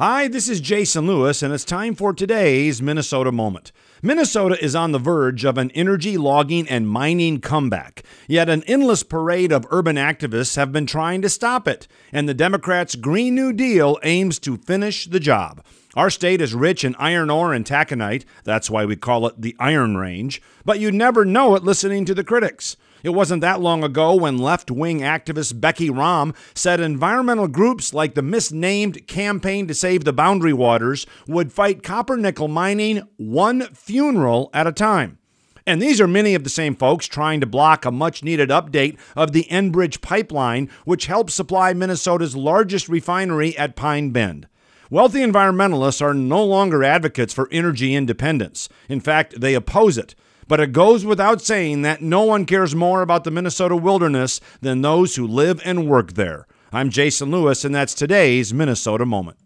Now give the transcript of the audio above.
Hi, this is Jason Lewis, and it's time for today's Minnesota Moment. Minnesota is on the verge of an energy, logging, and mining comeback. Yet an endless parade of urban activists have been trying to stop it, and the Democrats' Green New Deal aims to finish the job. Our state is rich in iron ore and taconite, that's why we call it the Iron Range, but you'd never know it listening to the critics. It wasn't that long ago when left wing activist Becky Rom said environmental groups like the misnamed Campaign to Save the Boundary Waters would fight copper nickel mining one funeral at a time. And these are many of the same folks trying to block a much needed update of the Enbridge pipeline, which helps supply Minnesota's largest refinery at Pine Bend. Wealthy environmentalists are no longer advocates for energy independence. In fact, they oppose it. But it goes without saying that no one cares more about the Minnesota wilderness than those who live and work there. I'm Jason Lewis, and that's today's Minnesota Moment.